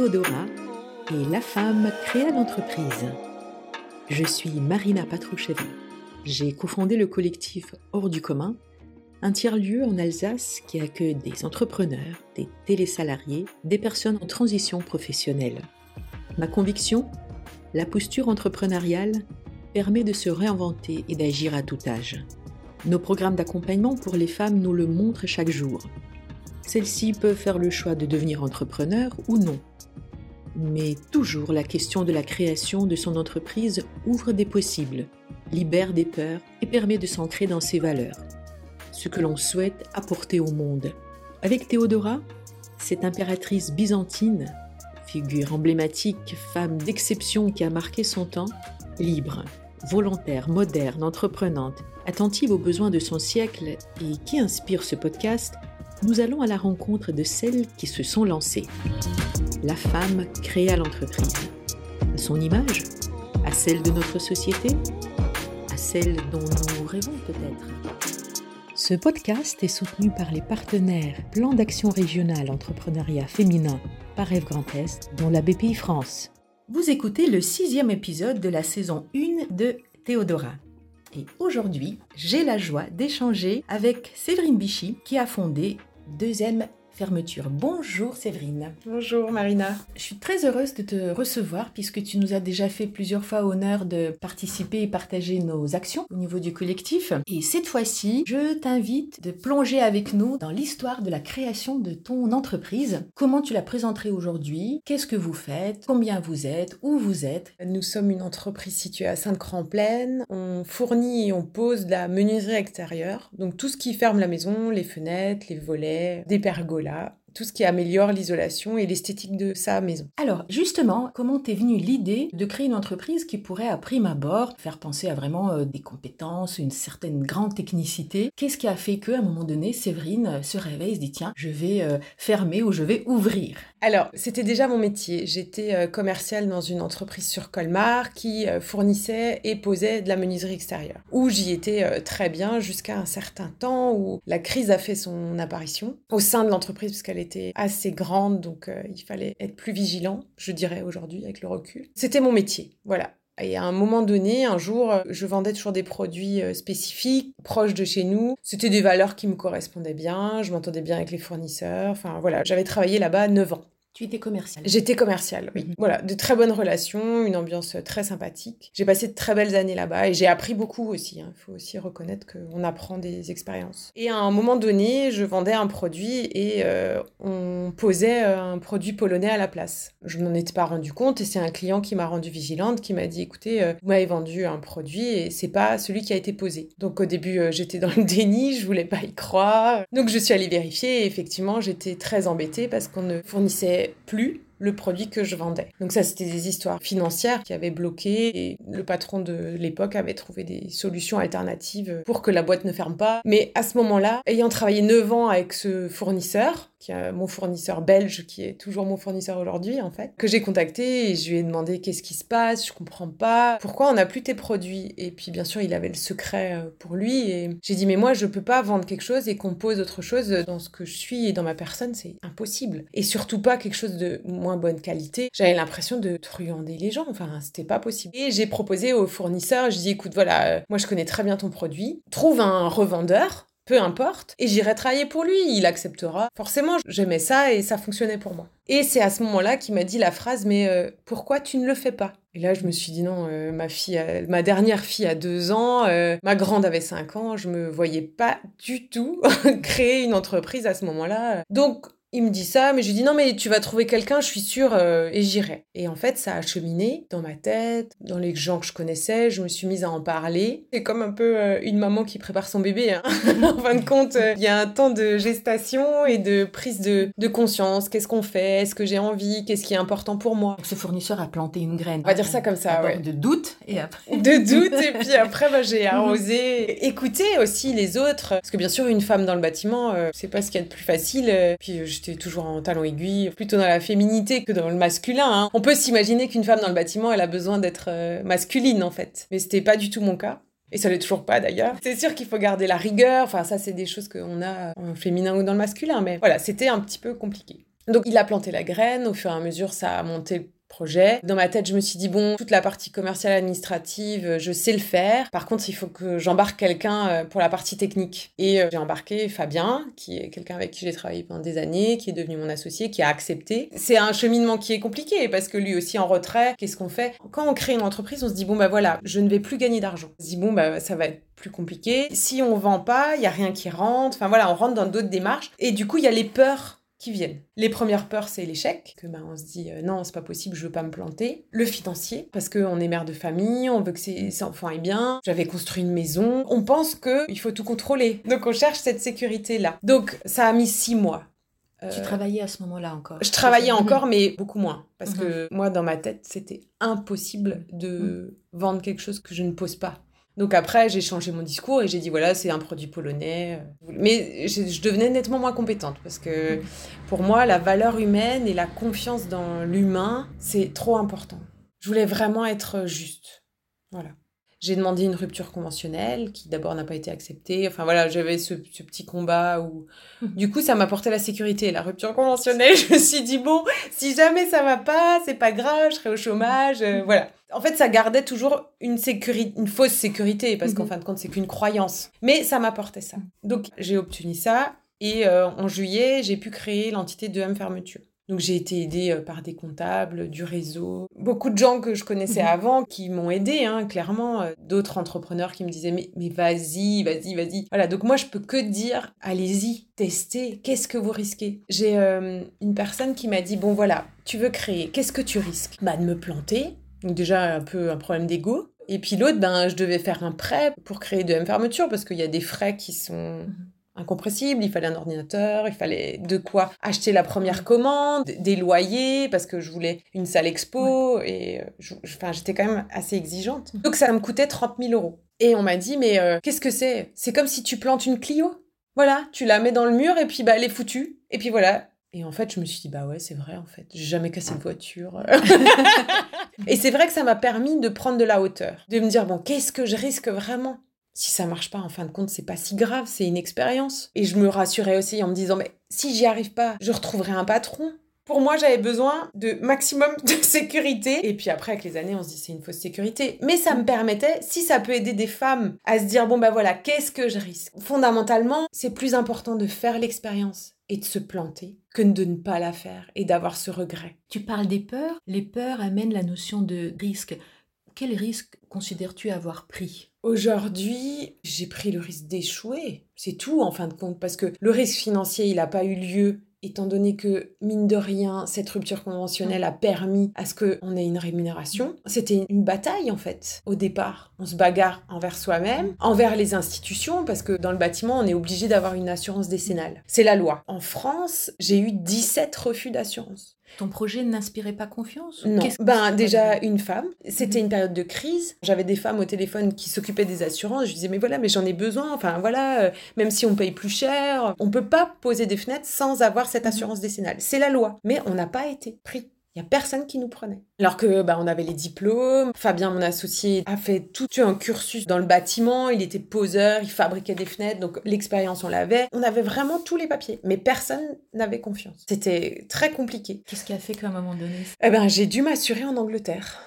Théodora et La femme créa l'entreprise. Je suis Marina Patroucheva. J'ai cofondé le collectif Hors du commun, un tiers-lieu en Alsace qui accueille des entrepreneurs, des télésalariés, des personnes en transition professionnelle. Ma conviction La posture entrepreneuriale permet de se réinventer et d'agir à tout âge. Nos programmes d'accompagnement pour les femmes nous le montrent chaque jour. Celles-ci peuvent faire le choix de devenir entrepreneur ou non. Mais toujours la question de la création de son entreprise ouvre des possibles, libère des peurs et permet de s'ancrer dans ses valeurs, ce que l'on souhaite apporter au monde. Avec Théodora, cette impératrice byzantine, figure emblématique, femme d'exception qui a marqué son temps, libre, volontaire, moderne, entreprenante, attentive aux besoins de son siècle et qui inspire ce podcast, nous allons à la rencontre de celles qui se sont lancées. La femme créa l'entreprise. À son image À celle de notre société À celle dont nous rêvons peut-être Ce podcast est soutenu par les partenaires Plan d'action régional entrepreneuriat féminin par Rêve Grand Est, dont la BPI France. Vous écoutez le sixième épisode de la saison 1 de Théodora. Et aujourd'hui, j'ai la joie d'échanger avec Séverine Bichy qui a fondé Deuxième fermeture. Bonjour Séverine. Bonjour Marina. Je suis très heureuse de te recevoir puisque tu nous as déjà fait plusieurs fois honneur de participer et partager nos actions au niveau du collectif. Et cette fois-ci, je t'invite de plonger avec nous dans l'histoire de la création de ton entreprise. Comment tu la présenterais aujourd'hui? Qu'est-ce que vous faites? Combien vous êtes? Où vous êtes? Nous sommes une entreprise située à Sainte-Cramplaine. On fournit et on pose de la menuiserie extérieure. Donc tout ce qui ferme la maison, les fenêtres, les volets, des pergolas Hala tout ce qui améliore l'isolation et l'esthétique de sa maison. Alors, justement, comment t'es venue l'idée de créer une entreprise qui pourrait, à prime abord, faire penser à vraiment euh, des compétences, une certaine grande technicité? Qu'est-ce qui a fait qu'à un moment donné, Séverine euh, se réveille et se dit tiens, je vais euh, fermer ou je vais ouvrir? Alors, c'était déjà mon métier. J'étais commerciale dans une entreprise sur Colmar qui fournissait et posait de la menuiserie extérieure, où j'y étais très bien jusqu'à un certain temps où la crise a fait son apparition au sein de l'entreprise, parce qu'elle était assez grande, donc euh, il fallait être plus vigilant, je dirais aujourd'hui avec le recul. C'était mon métier, voilà. Et à un moment donné, un jour, euh, je vendais toujours des produits euh, spécifiques, proches de chez nous. C'était des valeurs qui me correspondaient bien, je m'entendais bien avec les fournisseurs. Enfin voilà, j'avais travaillé là-bas 9 ans. Tu étais commerciale. J'étais commerciale, oui. Mhm. Voilà, de très bonnes relations, une ambiance très sympathique. J'ai passé de très belles années là-bas et j'ai appris beaucoup aussi. Il hein. faut aussi reconnaître qu'on apprend des expériences. Et à un moment donné, je vendais un produit et euh, on posait euh, un produit polonais à la place. Je n'en étais pas rendu compte et c'est un client qui m'a rendu vigilante, qui m'a dit écoutez, euh, vous m'avez vendu un produit et c'est pas celui qui a été posé. Donc au début, j'étais dans le déni, je voulais pas y croire. Donc je suis allée vérifier et effectivement, j'étais très embêtée parce qu'on ne fournissait plus le produit que je vendais. Donc ça, c'était des histoires financières qui avaient bloqué et le patron de l'époque avait trouvé des solutions alternatives pour que la boîte ne ferme pas. Mais à ce moment-là, ayant travaillé 9 ans avec ce fournisseur, qui est mon fournisseur belge, qui est toujours mon fournisseur aujourd'hui, en fait, que j'ai contacté et je lui ai demandé qu'est-ce qui se passe, je comprends pas, pourquoi on n'a plus tes produits. Et puis, bien sûr, il avait le secret euh, pour lui et j'ai dit, mais moi, je peux pas vendre quelque chose et qu'on pose autre chose dans ce que je suis et dans ma personne, c'est impossible. Et surtout pas quelque chose de moins bonne qualité. J'avais l'impression de truander les gens, enfin, c'était pas possible. Et j'ai proposé au fournisseur, je dis, écoute, voilà, euh, moi, je connais très bien ton produit, trouve un revendeur peu importe, et j'irai travailler pour lui, il acceptera. Forcément, j'aimais ça et ça fonctionnait pour moi. Et c'est à ce moment-là qu'il m'a dit la phrase, mais euh, pourquoi tu ne le fais pas? Et là, je me suis dit non, euh, ma fille, ma dernière fille a deux ans, ma grande avait cinq ans, je me voyais pas du tout créer une entreprise à ce moment-là. Donc, il me dit ça, mais je lui dis non, mais tu vas trouver quelqu'un, je suis sûre, euh, et j'irai. Et en fait, ça a cheminé dans ma tête, dans les gens que je connaissais, je me suis mise à en parler. C'est comme un peu euh, une maman qui prépare son bébé. Hein. en fin de compte, euh, il y a un temps de gestation et de prise de, de conscience. Qu'est-ce qu'on fait? Est-ce que j'ai envie? Qu'est-ce qui est important pour moi? Ce fournisseur a planté une graine. On va dire ça comme ça, ouais. De doute, et après... De doute, et puis après, bah, j'ai arrosé. Écouter aussi les autres. Parce que bien sûr, une femme dans le bâtiment, c'est pas ce qu'il y a de plus facile. puis j'étais toujours en talon aiguille, plutôt dans la féminité que dans le masculin. Hein. On peut s'imaginer qu'une femme dans le bâtiment, elle a besoin d'être euh, masculine en fait. Mais c'était pas du tout mon cas. Et ça l'est toujours pas d'ailleurs. C'est sûr qu'il faut garder la rigueur. Enfin, ça, c'est des choses qu'on a en féminin ou dans le masculin. Mais voilà, c'était un petit peu compliqué. Donc il a planté la graine, au fur et à mesure ça a monté projet. Dans ma tête, je me suis dit, bon, toute la partie commerciale administrative, euh, je sais le faire. Par contre, il faut que j'embarque quelqu'un euh, pour la partie technique. Et euh, j'ai embarqué Fabien, qui est quelqu'un avec qui j'ai travaillé pendant des années, qui est devenu mon associé, qui a accepté. C'est un cheminement qui est compliqué parce que lui aussi en retrait, qu'est-ce qu'on fait? Quand on crée une entreprise, on se dit, bon, bah voilà, je ne vais plus gagner d'argent. On se dit, bon, bah ça va être plus compliqué. Si on vend pas, il y a rien qui rentre. Enfin voilà, on rentre dans d'autres démarches. Et du coup, il y a les peurs qui viennent. Les premières peurs, c'est l'échec, que ben, on se dit euh, non, c'est pas possible, je veux pas me planter. Le financier, parce qu'on est mère de famille, on veut que ses, enfants aient bien. J'avais construit une maison. On pense qu'il faut tout contrôler. Donc on cherche cette sécurité-là. Donc ça a mis six mois. Tu euh, travaillais à ce moment-là encore Je travaillais encore, mais beaucoup moins. Parce que mhm. moi, dans ma tête, c'était impossible de mhm. vendre quelque chose que je ne pose pas. Donc après, j'ai changé mon discours et j'ai dit voilà, c'est un produit polonais. Mais je, devenais nettement moins compétente parce que pour moi, la valeur humaine et la confiance dans l'humain, c'est trop important. Je voulais vraiment être juste. Voilà. J'ai demandé une rupture conventionnelle qui d'abord n'a pas été acceptée. Enfin voilà, j'avais ce, petit combat où du coup ça m'apportait la sécurité. La rupture conventionnelle, je me suis dit bon, si jamais ça va pas, c'est pas grave, je serai au chômage. Euh, voilà. En fait, ça gardait toujours une sécurité, une fausse sécurité, parce qu'en mhm. fin de compte, c'est qu'une croyance. Mais ça m'apportait ça. Donc, j'ai obtenu ça. Et euh, en juillet, j'ai pu créer l'entité de M Fermeture. Donc j'ai été aidée euh, par des comptables, du réseau, beaucoup de gens que je connaissais mhm. avant qui m'ont aidée, hein, clairement, euh, d'autres entrepreneurs qui me disaient mais, mais vas-y, vas-y, vas-y. Voilà, donc moi je peux que dire allez-y, testez, qu'est-ce que vous risquez? J'ai une personne qui m'a dit bon voilà, tu veux créer, qu'est-ce que tu risques? Bah de me planter, donc déjà un peu un problème d'ego. Et puis l'autre, ben, je devais faire un prêt pour créer de M-Fermeture parce qu'il y a des frais qui sont incompressibles. Il fallait un ordinateur, il fallait de quoi acheter la première commande, des loyers parce que je voulais une salle expo et enfin, j'étais quand même assez exigeante. Donc ça me coûtait 30 000 euros. Et on m'a dit, mais euh, qu'est-ce que c'est? C'est comme si tu plantes une Clio. Voilà, tu la mets dans le mur et puis bah, elle est foutue. Et puis voilà, et en fait, je me suis dit, bah ouais, c'est vrai, en fait. J'ai jamais cassé de voiture. et c'est vrai que ça m'a permis de prendre de la hauteur. De me dire, bon, qu'est-ce que je risque vraiment? Si ça marche pas, en fin de compte, c'est pas si grave, c'est une expérience. Et je me rassurais aussi en me disant, mais si j'y arrive pas, je retrouverai un patron. Pour moi, j'avais besoin de maximum de sécurité. Et puis après, avec les années, on se dit c'est une fausse sécurité. Mais ça me permettait, si ça peut aider des femmes à se dire bon bah voilà, qu'est-ce que je risque? Fondamentalement, c'est plus important de faire l'expérience et de se planter que de ne pas la faire et d'avoir ce regret. Tu parles des peurs. Les peurs amènent la notion de risque. Quel risque considères-tu avoir pris? Aujourd'hui, j'ai pris le risque d'échouer. C'est tout en fin de compte, parce que le risque financier, il n'a pas eu lieu étant donné que, mine de rien, cette rupture conventionnelle a permis à ce qu'on ait une rémunération. C'était une bataille, en fait, au départ. On se bagarre envers soi-même, envers les institutions, parce que dans le bâtiment, on est obligé d'avoir une assurance décennale. C'est la loi. En France, j'ai eu 17 refus d'assurance. Ton projet n'inspirait pas confiance Non. Ben déjà une femme. C'était mhm. une période de crise. J'avais des femmes au téléphone qui s'occupaient des assurances. Je disais mais voilà mais j'en ai besoin. Enfin voilà euh, même si on paye plus cher, on peut pas poser des fenêtres sans avoir cette mhm. assurance décennale. C'est la loi. Mais on n'a pas été pris. Il n'y a personne qui nous prenait. Alors que bah, on avait les diplômes. Fabien, mon associé, a fait tout un cursus dans le bâtiment. Il était poseur, il fabriquait des fenêtres. Donc l'expérience, on l'avait. On avait vraiment tous les papiers. Mais personne n'avait confiance. C'était très compliqué. Qu'est-ce qui a fait qu'à un moment donné? Eh ben, j'ai dû m'assurer en Angleterre.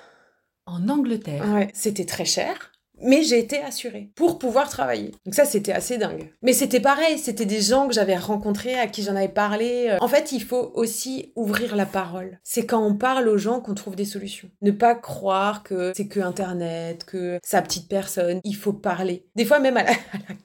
En Angleterre? Ouais, c'était très cher mais j'ai été assurée pour pouvoir travailler. Donc ça, c'était assez dingue. Mais c'était pareil, c'était des gens que j'avais rencontrés, à qui j'en avais parlé. En fait, il faut aussi ouvrir la parole. C'est quand on parle aux gens qu'on trouve des solutions. Ne pas croire que c'est que Internet, que sa petite personne. Il faut parler. Des fois, même à la,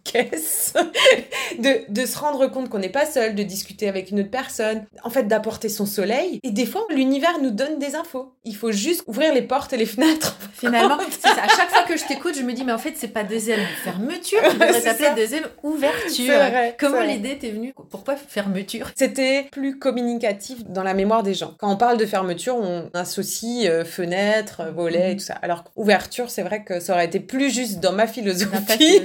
caisse, de, de, se rendre compte qu'on n'est pas seul, de discuter avec une autre personne. En fait, d'apporter son soleil. Et des fois, l'univers nous donne des infos. Il faut juste ouvrir les portes et les fenêtres. Finalement, c'est ça. À chaque fois que je t'écoute, je me dis, mais en fait, c'est pas deuxième fermeture, tu devrais t'appeler deuxième ouverture. Comment l'idée t'est venue? Pourquoi fermeture? C'était plus communicatif dans la mémoire des gens. Quand on parle de fermeture, on associe euh, fenêtre, euh, volet et tout ça. Alors ouverture, c'est vrai que ça aurait été plus juste dans ma philosophie,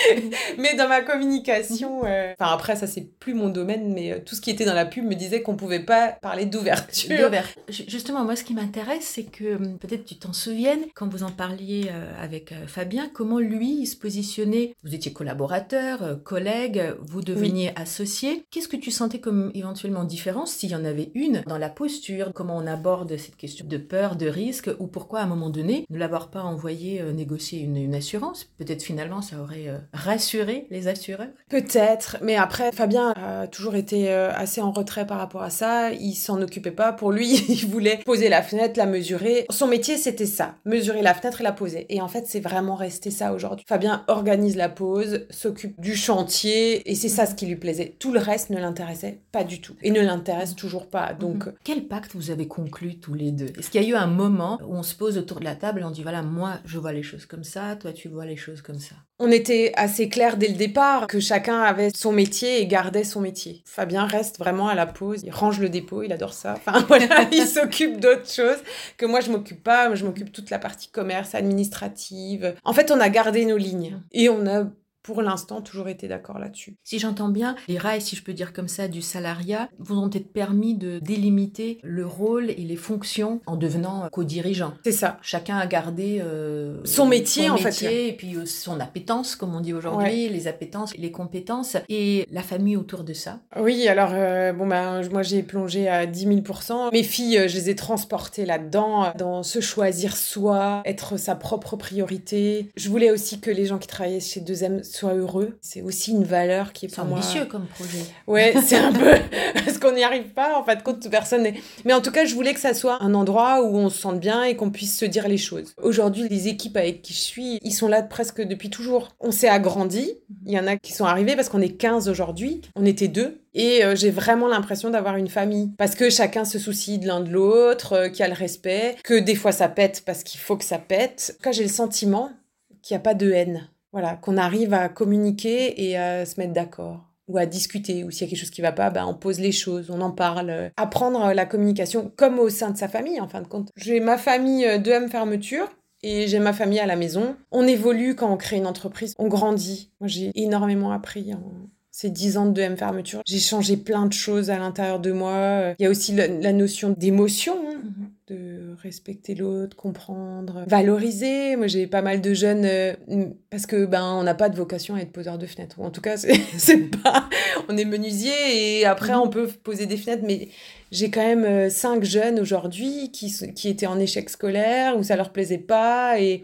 mais dans ma communication. Euh, enfin après, ça c'est plus mon domaine, mais tout ce qui était dans la pub me disait qu'on pouvait pas parler d'ouverture. Justement, moi, ce qui m'intéresse, c'est que hum, peut-être tu t'en souviennes quand vous en parliez avec Fabien, comment lui il se positionnait? Vous étiez collaborateur, euh, collègue, vous deveniez associé. Qu'est-ce que tu sentais comme éventuellement différence, s'il y en avait une, dans la posture? Comment on aborde cette question de peur, de risque, ou pourquoi à un moment donné ne l'avoir pas envoyé euh, négocier une, assurance? Peut-être finalement ça aurait euh, rassuré les assureurs? Peut-être, mais après Fabien a toujours été assez en retrait par rapport à ça. Il s'en occupait pas. Pour lui, il voulait poser la fenêtre, la mesurer. Son métier c'était ça, mesurer la fenêtre et la poser. Et en fait, c'est vraiment resté ça aujourd'hui. Fabien organise la pose, s'occupe du chantier, et c'est ça ce qui lui plaisait. Tout le reste ne l'intéressait pas du tout, et ne l'intéresse toujours pas. Donc, mhm. quel pacte vous avez conclu tous les deux? Est-ce qu'il y a eu un moment où on se pose autour de la table et on dit voilà, moi, je vois les choses comme ça, toi, tu vois les choses comme ça? On était assez clair dès le départ que chacun avait son métier et gardait son métier. Fabien reste vraiment à la pause, il range le dépôt, il adore ça. Enfin voilà, il s'occupe d'autres choses que moi je m'occupe pas, moi je m'occupe toute la partie commerce, administrative. En fait, on a gardé nos lignes et on a pour l'instant, toujours été d'accord là-dessus. Si j'entends bien, les rails, si je peux dire comme ça, du salariat vous ont été permis de délimiter le rôle et les fonctions en devenant co-dirigeant. C'est ça. Chacun a gardé euh, son métier, en fait. Et puis euh, son appétence, comme on dit aujourd'hui, les appétences, les compétences et la famille autour de ça. Oui, alors, euh, bon, ben, moi j'ai plongé à 10 000 Mes filles, je les ai transportées là-dedans, dans se choisir soi, être sa propre priorité. Je voulais aussi que les gens qui travaillaient chez 2M heureux. C'est aussi une valeur qui est pour ambitieux comme projet. Ouais, c'est un peu parce qu'on n'y arrive pas en fait compte personne n'est. Mais en tout cas, je voulais que ça soit un endroit où on se sente bien et qu'on puisse se dire les choses. Aujourd'hui, les équipes avec qui je suis, ils sont là presque depuis toujours. On s'est agrandi. Il y en a qui sont arrivés parce qu'on est 15 aujourd'hui. On était deux. Et euh, j'ai vraiment l'impression d'avoir une famille. Parce que chacun se soucie de l'un de l'autre, euh, qu'il y a le respect, que des fois ça pète parce qu'il faut que ça pète. En tout cas, j'ai le sentiment qu'il n'y a pas de haine. Voilà, qu'on arrive à communiquer et à se mettre d'accord ou à discuter, ou s'il y a quelque chose qui va pas, ben on pose les choses, on en parle. Apprendre la communication comme au sein de sa famille, en fin de compte. J'ai ma famille euh, de M fermeture, et j'ai ma famille à la maison. On évolue quand on crée une entreprise, on grandit. Moi, j'ai énormément appris en ces dix ans de M fermeture. J'ai changé plein de choses à l'intérieur de moi. Il y a aussi la, notion d'émotion. Hein. Mhm de respecter l'autre, comprendre, valoriser. Moi, j'ai pas mal de jeunes euh, parce que ben on n'a pas de vocation à être poseur de fenêtres. Ou en tout cas, c'est pas. On est menuisier et après on peut poser des fenêtres, mais j'ai quand même euh, cinq jeunes aujourd'hui qui, qui étaient en échec scolaire où ça leur plaisait pas et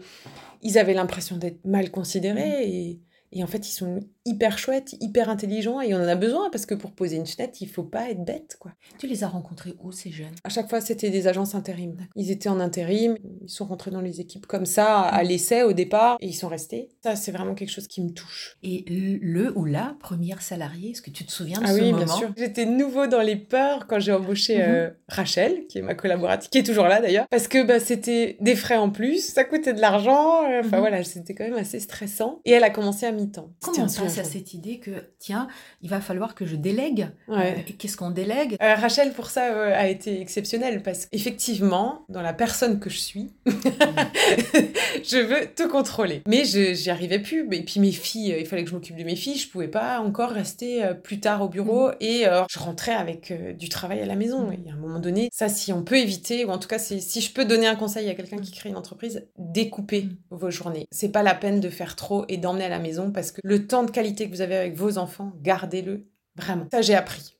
ils avaient l'impression d'être mal considérés et, et en fait ils sont hyper chouette, hyper intelligent et on en a besoin parce que pour poser une fenêtre, il faut pas être bête quoi. Tu les as rencontrés où ces jeunes? À chaque fois, c'était des agences intérim. Ils étaient en intérim, ils sont rentrés dans les équipes comme ça à mm. l'essai au départ et ils sont restés. Ça, c'est vraiment quelque chose qui me touche. Et le ou la première salariée, est-ce que tu te souviens de ah ce oui, moment? bien sûr. J'étais nouveau dans les peurs quand j'ai embauché euh, mm-hmm. Rachel, qui est ma collaboratrice, qui est toujours là d'ailleurs, parce que bah, c'était des frais en plus, ça coûtait de l'argent. Euh, enfin mm-hmm. voilà, c'était quand même assez stressant. Et elle a commencé à mi-temps. Comment on passe à cette idée que tiens, il va falloir que je délègue. Euh, qu'est-ce qu'on délègue? Euh, Rachel, pour ça, euh, a été exceptionnelle parce qu'effectivement, dans la personne que je suis, je veux tout contrôler. Mais je n'y arrivais plus. Et puis mes filles, il fallait que je m'occupe de mes filles. Je pouvais pas encore rester plus tard au bureau. Mm. Et je rentrais avec du travail à la maison. Et à un moment donné, ça, si on peut éviter, ou en tout cas, si je peux donner un conseil à quelqu'un qui crée une entreprise, découpez mm. vos journées. C'est pas la peine de faire trop et d'emmener à la maison parce que le temps de qualité que vous avez avec vos enfants, gardez-le. Vraiment. Ça, j'ai appris.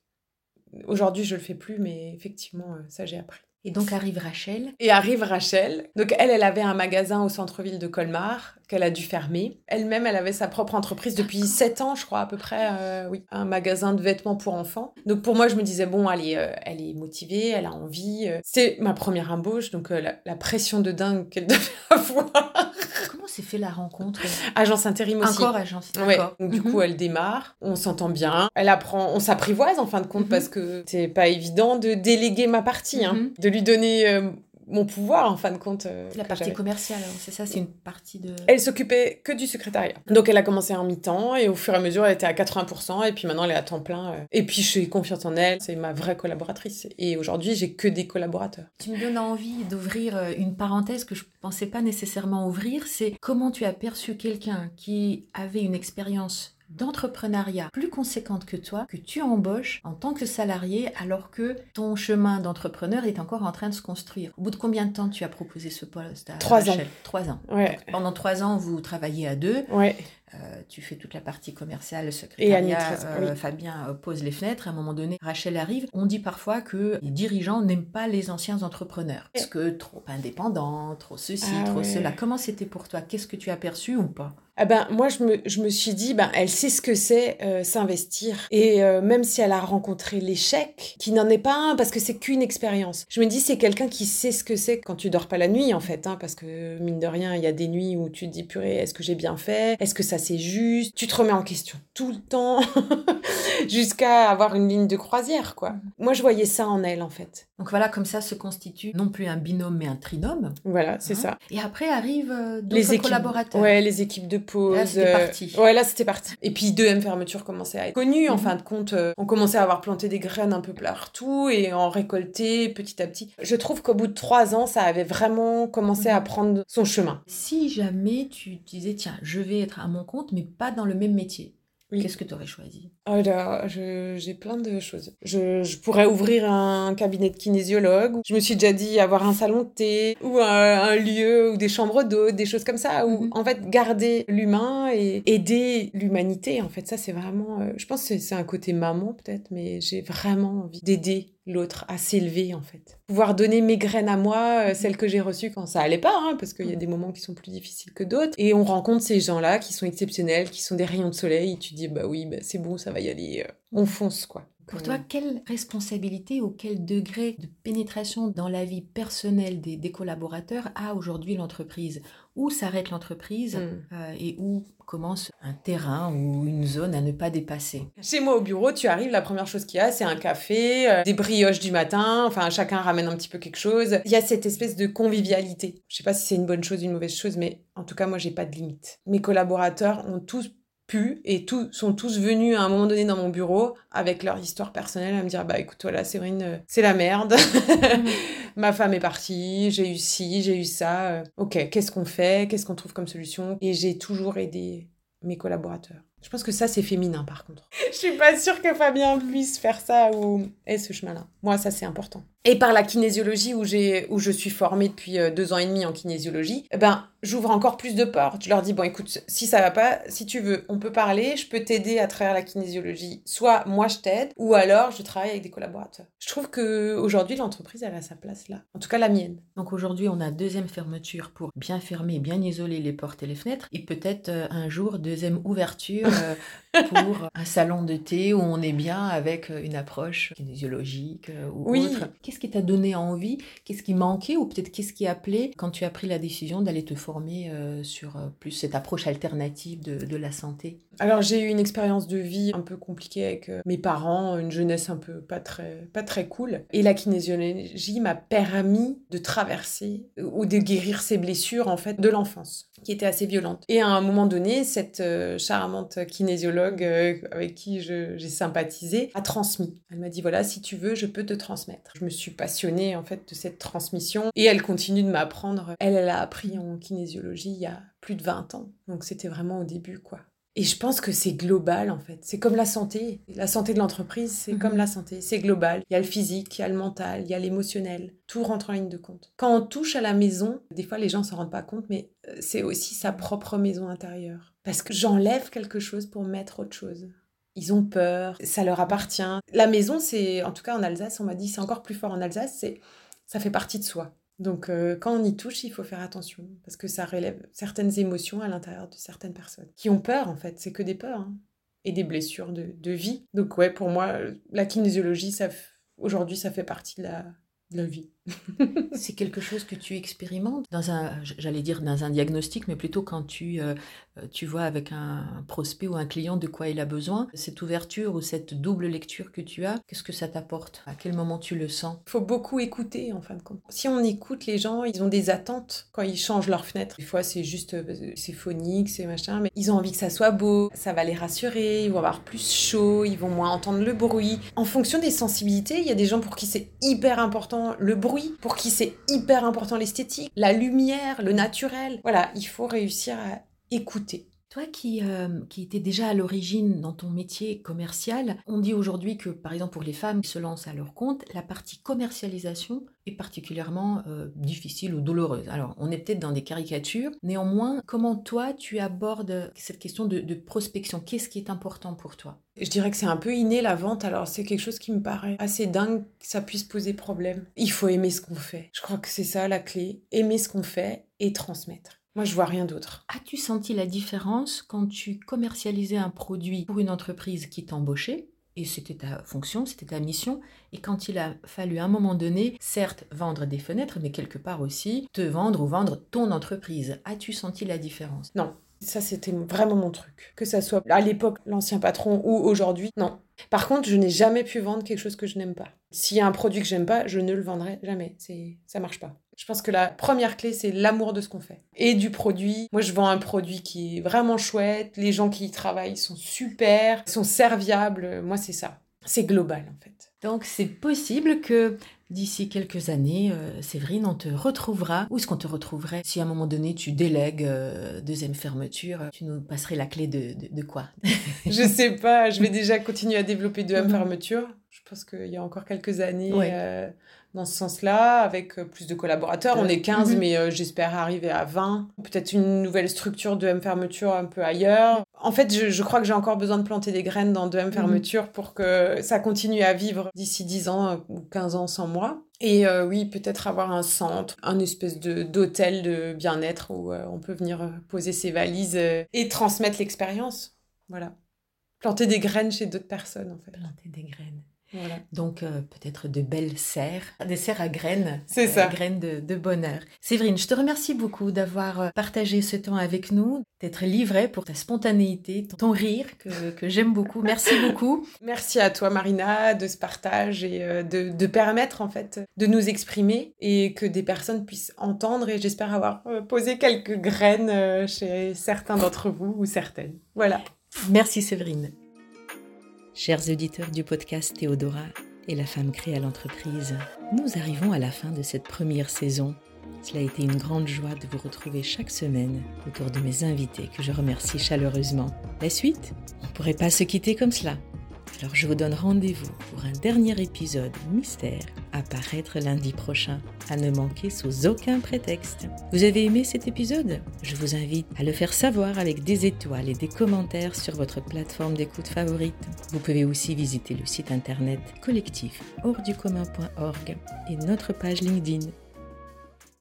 Aujourd'hui, je le fais plus, mais effectivement, euh, ça, j'ai appris. Et donc arrive Rachel. Et arrive Rachel. Donc elle, elle avait un magasin au centre-ville de Colmar qu'elle a dû fermer. Elle-même, elle avait sa propre entreprise depuis 7 ans, je crois, à peu près. Euh, oui, un magasin de vêtements pour enfants. Donc pour moi, je me disais, bon, elle est, euh, elle est motivée, elle a envie. c'est ma première embauche, donc la, la, pression de dingue qu'elle devait avoir. S'est fait la rencontre Agence intérim aussi. Encore agence, ouais. Donc, du coup, mhm. elle démarre, on s'entend bien, elle apprend, on s'apprivoise en fin de compte mhm. parce que c'est pas évident de déléguer ma partie, hein, mhm. de lui donner euh, mon pouvoir en fin de compte. Euh, la partie commerciale, hein, c'est ça, c'est une partie de. Elle s'occupait que du secrétariat. Donc elle a commencé en mi-temps et au fur et à mesure elle était à 80% et puis maintenant elle est à temps plein. Euh. Et puis je suis confiante en elle, c'est ma vraie collaboratrice. Et aujourd'hui j'ai que des collaborateurs. Tu me donnes envie d'ouvrir euh, une parenthèse que je pensais pas nécessairement ouvrir, c'est comment tu as perçu quelqu'un qui avait une expérience d'entrepreneuriat plus conséquente que toi, que tu embauches en tant que salarié alors que ton chemin d'entrepreneur est encore en train de se construire. Au bout de combien de temps tu as proposé ce poste à Trois ans. Trois ans. Ouais. pendant trois ans, vous travaillez à deux. Ouais. Euh, tu fais toute la partie commerciale, secrétariat. Annie, euh, oui. Fabien euh, pose les fenêtres. À un moment donné, Rachel arrive. On dit parfois que les dirigeants n'aiment pas les anciens entrepreneurs. Parce que trop indépendants, trop ceci, Ah trop ouais. cela. Comment c'était pour toi? Qu'est-ce que tu as perçu ou pas? Ah ben, moi, je me, je me suis dit, ben, elle sait ce que c'est euh, s'investir. Et euh, même si elle a rencontré l'échec, qui n'en est pas un, parce que c'est qu'une expérience, je me dis, c'est quelqu'un qui sait ce que c'est quand tu dors pas la nuit, en fait. Hein, parce que, mine de rien, il y a des nuits où tu te dis, purée, est-ce que j'ai bien fait? Est-ce que ça c'est juste? Tu te remets en question tout le temps, jusqu'à avoir une ligne de croisière, quoi. Moi, je voyais ça en elle, en fait. Donc voilà, comme ça se constitue non plus un binôme, mais un trinôme. Voilà, c'est Hein ça. Et après arrivent euh, les d'autres collaborateurs. Ouais, les équipes de pause. Là, c'était euh, parti. Ouais, là, c'était parti. Et puis, deuxième fermeture commençait à être connue. En Mhm. fin de compte, euh, on commençait à avoir planté des graines un peu partout et en récolter petit à petit. Je trouve qu'au bout de trois ans, ça avait vraiment commencé à Mhm. prendre son chemin. Si jamais tu disais, tiens, je vais être à mon compte, mais pas dans le même métier, Oui. qu'est-ce que tu aurais choisi? Oh là, je- j'ai plein de choses. Je, je pourrais ouvrir un cabinet de kinésiologue. Je me suis déjà dit avoir un salon de thé ou un, un lieu ou des chambres d'eau, des choses comme ça. Où Mhm. en fait garder l'humain et aider l'humanité. En fait, ça c'est vraiment. euh, je pense que c'est un côté maman peut-être, mais j'ai vraiment envie d'aider l'autre à s'élever en fait. Pouvoir donner mes graines à moi, euh, celles que j'ai reçues quand ça allait pas, hein, parce qu'il y a des moments qui sont plus difficiles que d'autres. Et on rencontre ces gens-là qui sont exceptionnels, qui sont des rayons de soleil. Et tu dis bah oui, bah, c'est bon, ça va y aller. euh, on fonce quoi. Pour toi, quelle responsabilité ou quel degré de pénétration dans la vie personnelle des, des collaborateurs a aujourd'hui l'entreprise? Où s'arrête l'entreprise Mm. euh, et où commence un terrain ou une zone à ne pas dépasser? Chez moi au bureau, tu arrives, la première chose qu'il y a, c'est un café, euh, des brioches du matin, enfin chacun ramène un petit peu quelque chose. Il y a cette espèce de convivialité. Je sais pas si c'est une bonne chose ou une mauvaise chose, mais en tout cas, moi, j'ai pas de limite. Mes collaborateurs ont tous pu et tous sont tous venus à un moment donné dans mon bureau avec leur histoire personnelle à me dire bah écoute voilà Séverine euh, c'est la merde. Ma femme est partie j'ai eu ci j'ai eu ça euh, ok qu'est-ce qu'on fait? Qu'est-ce qu'on trouve comme solution? Et j'ai toujours aidé mes collaborateurs. Je pense que ça c'est féminin par contre. Je suis pas sûre que Fabien puisse faire ça ou ait ce chemin-là. Moi, ça c'est important. Et par la kinésiologie où j'ai où je suis formée depuis euh, deux ans et demi en kinésiologie, eh ben j'ouvre encore plus de portes. Je leur dis bon écoute, si ça va pas, si tu veux, on peut parler. Je peux t'aider à travers la kinésiologie. Soit moi je t'aide, ou alors je travaille avec des collaborateurs. Je trouve que aujourd'hui l'entreprise elle a sa place là. En tout cas la mienne. Donc aujourd'hui, on a deuxième fermeture pour bien fermer, bien isoler les portes et les fenêtres. Et peut-être euh, un jour, deuxième ouverture euh, pour un salon de thé où on est bien avec une approche kinésiologique ou Oui. autre. Qu'est-ce qui t'a donné envie? Qu'est-ce qui manquait? Ou peut-être qu'est-ce qui appelait quand tu as pris la décision d'aller te former euh, sur euh, plus cette approche alternative de, de la santé? Alors j'ai eu une expérience de vie un peu compliquée avec euh, mes parents, une jeunesse un peu pas très, pas très cool. Et la kinésiologie m'a permis de traverser ou de guérir ces blessures en fait de l'enfance, qui étaient assez violentes. Et à un moment donné, cette charmante kinésiologue avec qui j'ai sympathisé a transmis. Elle m'a dit voilà, si tu veux, je peux te transmettre. Je me suis passionnée en fait de cette transmission et elle continue de m'apprendre. Elle, elle a appris en kinésiologie il y a plus de 20 ans. Donc c'était vraiment au début quoi. Et je pense que c'est global en fait. C'est comme la santé. La santé de l'entreprise, c'est Mhm. comme la santé. C'est global. Il y a le physique, il y a le mental, il y a l'émotionnel. Tout rentre en ligne de compte. Quand on touche à la maison, des fois les gens s'en rendent pas compte, mais euh, c'est aussi sa propre maison intérieure. Parce que j'enlève quelque chose pour mettre autre chose. Ils ont peur, ça leur appartient. La maison, c'est, en tout cas en Alsace, on m'a dit, c'est encore plus fort en Alsace, c'est, ça fait partie de soi. Donc euh, quand on y touche, il faut faire attention parce que ça relève certaines émotions à l'intérieur de certaines personnes qui ont peur en fait, c'est que des peurs hein, et des blessures de, de vie. Donc ouais, pour moi, euh, la kinésiologie, ça, aujourd'hui, ça fait partie de la, de la vie. C'est quelque chose que tu expérimentes dans un, j'allais dire dans un diagnostic, mais plutôt quand tu, euh, tu vois avec un prospect ou un client de quoi il a besoin. Cette ouverture ou cette double lecture que tu as, qu'est-ce que ça t'apporte? À quel moment tu le sens? Il faut beaucoup écouter en fin de compte. Si on écoute les gens, ils ont des attentes quand ils changent leur fenêtre. Des fois, c'est juste, euh, c'est phonique, c'est machin, mais ils ont envie que ça soit beau, ça va les rassurer, ils vont avoir plus chaud, ils vont moins entendre le bruit. En fonction des sensibilités, il y a des gens pour qui c'est hyper important le bruit, pour qui c'est hyper important l'esthétique, la lumière, le naturel. Voilà, il faut réussir à écouter. Toi qui, euh, qui étais déjà à l'origine dans ton métier commercial, on dit aujourd'hui que, par exemple, pour les femmes qui se lancent à leur compte, la partie commercialisation est particulièrement euh, difficile ou douloureuse. Alors, on est peut-être dans des caricatures. Néanmoins, comment toi, tu abordes cette question de, de prospection? Qu'est-ce qui est important pour toi? Je dirais que c'est un peu inné la vente. Alors, c'est quelque chose qui me paraît assez dingue que ça puisse poser problème. Il faut aimer ce qu'on fait. Je crois que c'est ça la clé. Aimer ce qu'on fait et transmettre. Moi, je vois rien d'autre. As-tu senti la différence quand tu commercialisais un produit pour une entreprise qui t'embauchait et c'était ta fonction, c'était ta mission. Et quand il a fallu à un moment donné, certes, vendre des fenêtres, mais quelque part aussi te vendre ou vendre ton entreprise, as-tu senti la différence? Non, ça c'était vraiment mon truc. Que ça soit à l'époque l'ancien patron ou aujourd'hui, non. Par contre, je n'ai jamais pu vendre quelque chose que je n'aime pas. S'il y a un produit que j'aime pas, je ne le vendrai jamais. C'est ça marche pas. Je pense que la première clé, c'est l'amour de ce qu'on fait. Et du produit. Moi, je vends un produit qui est vraiment chouette. Les gens qui y travaillent sont super, sont serviables. Moi, c'est ça. C'est global, en fait. Donc, c'est possible que d'ici quelques années, euh, Séverine, on te retrouvera. Où est-ce qu'on te retrouverait si à un moment donné, tu délègues euh, deuxième fermeture Tu nous passerais la clé de, de, de quoi? Je sais pas. Je vais déjà continuer à développer deuxième fermeture. Je pense qu'il y a encore quelques années. Ouais. euh, dans ce sens-là, avec euh, plus de collaborateurs. On est 15, Mhm. mais euh, j'espère arriver à 20. Peut-être une nouvelle structure de M Fermeture un peu ailleurs. En fait, je, je crois que j'ai encore besoin de planter des graines dans de M Fermeture pour que ça continue à vivre d'ici 10 ans euh, ou 15 ans sans moi. Et euh, oui, peut-être avoir un centre, un espèce de d'hôtel de bien-être où euh, on peut venir poser ses valises euh, et transmettre l'expérience. Voilà. Planter des graines chez d'autres personnes, en fait. Planter des graines. Voilà. Donc euh, peut-être de belles serres, des serres à graines. C'est ça. graines de, de bonheur. Séverine, je te remercie beaucoup d'avoir euh, partagé ce temps avec nous, d'être livrée pour ta spontanéité, ton rire que, que j'aime beaucoup. Merci beaucoup. Merci à toi, Marina, de ce partage et euh, de, de permettre, en fait, de nous exprimer et que des personnes puissent entendre. Et j'espère avoir euh, posé quelques graines euh, chez certains d'entre vous ou certaines. Voilà. Merci Séverine. Chers auditeurs du podcast Théodora et la femme créée à l'entreprise, nous arrivons à la fin de cette première saison. Cela a été une grande joie de vous retrouver chaque semaine autour de mes invités que je remercie chaleureusement. La suite? On ne pourrait pas se quitter comme cela. Alors je vous donne rendez-vous pour un dernier épisode mystère à paraître lundi prochain, à ne manquer sous aucun prétexte. Vous avez aimé cet épisode? Je vous invite à le faire savoir avec des étoiles et des commentaires sur votre plateforme d'écoute favorite. Vous pouvez aussi visiter le site internet collectif hors et notre page LinkedIn